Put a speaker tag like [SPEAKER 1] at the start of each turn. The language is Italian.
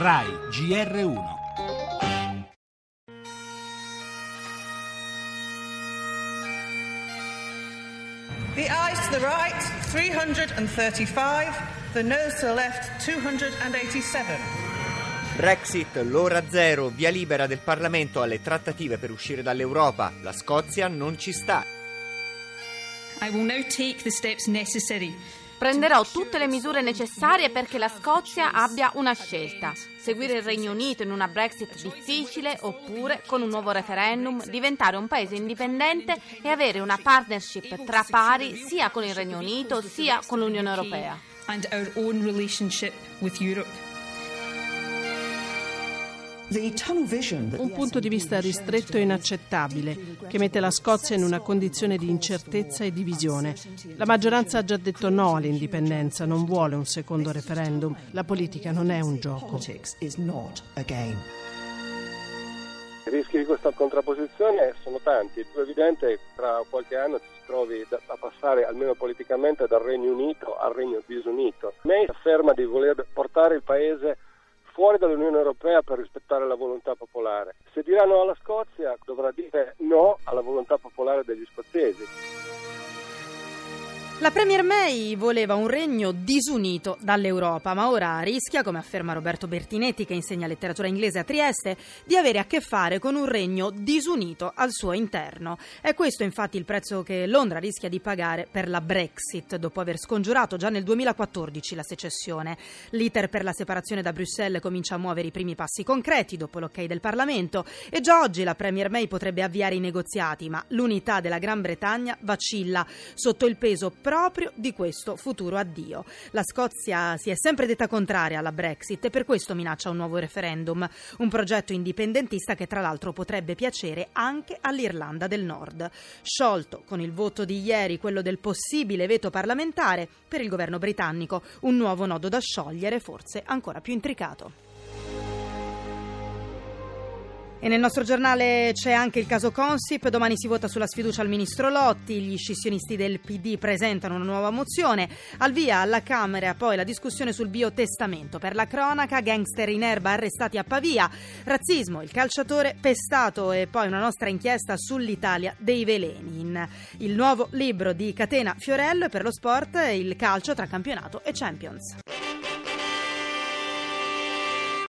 [SPEAKER 1] RAI GR1
[SPEAKER 2] The eyes to the right, 335. The nose to the left, 287.
[SPEAKER 3] Brexit, l'ora zero, via libera del Parlamento alle trattative per uscire dall'Europa. La Scozia non ci sta.
[SPEAKER 4] I will now take the steps necessary
[SPEAKER 5] Prenderò tutte le misure necessarie perché la Scozia abbia una scelta. Seguire il Regno Unito in una Brexit difficile oppure, con un nuovo referendum, diventare un paese indipendente e avere una partnership tra pari sia con il Regno Unito sia con l'Unione Europea.
[SPEAKER 6] Un punto di vista ristretto e inaccettabile, che mette la Scozia in una condizione di incertezza e divisione. La maggioranza ha già detto no all'indipendenza, non vuole un secondo referendum. La politica non è un gioco.
[SPEAKER 7] I rischi di questa contrapposizione sono tanti. È evidente che tra qualche anno ci si trovi da, a passare, almeno politicamente, dal Regno Unito al Regno disunito. May afferma di voler portare il paese fuori dall'Unione Europea per rispettare la volontà popolare. Se dirà no alla Scozia, dovrà dire no alla volontà popolare degli scozzesi.
[SPEAKER 8] La Premier May voleva un regno disunito dall'Europa, ma ora rischia, come afferma Roberto Bertinetti, che insegna letteratura inglese a Trieste, di avere a che fare con un regno disunito al suo interno. È questo infatti il prezzo che Londra rischia di pagare per la Brexit, dopo aver scongiurato già nel 2014 la secessione. L'iter per la separazione da Bruxelles comincia a muovere i primi passi concreti dopo l'ok del Parlamento e già oggi la Premier May potrebbe avviare i negoziati, ma l'unità della Gran Bretagna vacilla sotto il peso proprio di questo futuro addio. La Scozia si è sempre detta contraria alla Brexit e per questo minaccia un nuovo referendum, un progetto indipendentista che tra l'altro potrebbe piacere anche all'Irlanda del Nord. Sciolto con il voto di ieri quello del possibile veto parlamentare per il governo britannico, un nuovo nodo da sciogliere forse ancora più intricato. E nel nostro giornale c'è anche il caso Consip, domani si vota sulla sfiducia al ministro Lotti, gli scissionisti del PD presentano una nuova mozione, al via alla Camera poi la discussione sul biotestamento, per la cronaca gangster in erba arrestati a Pavia, razzismo, il calciatore pestato. E poi una nostra inchiesta sull'Italia dei veleni, in il nuovo libro di Catena Fiorello e per lo sport il calcio tra campionato e Champions.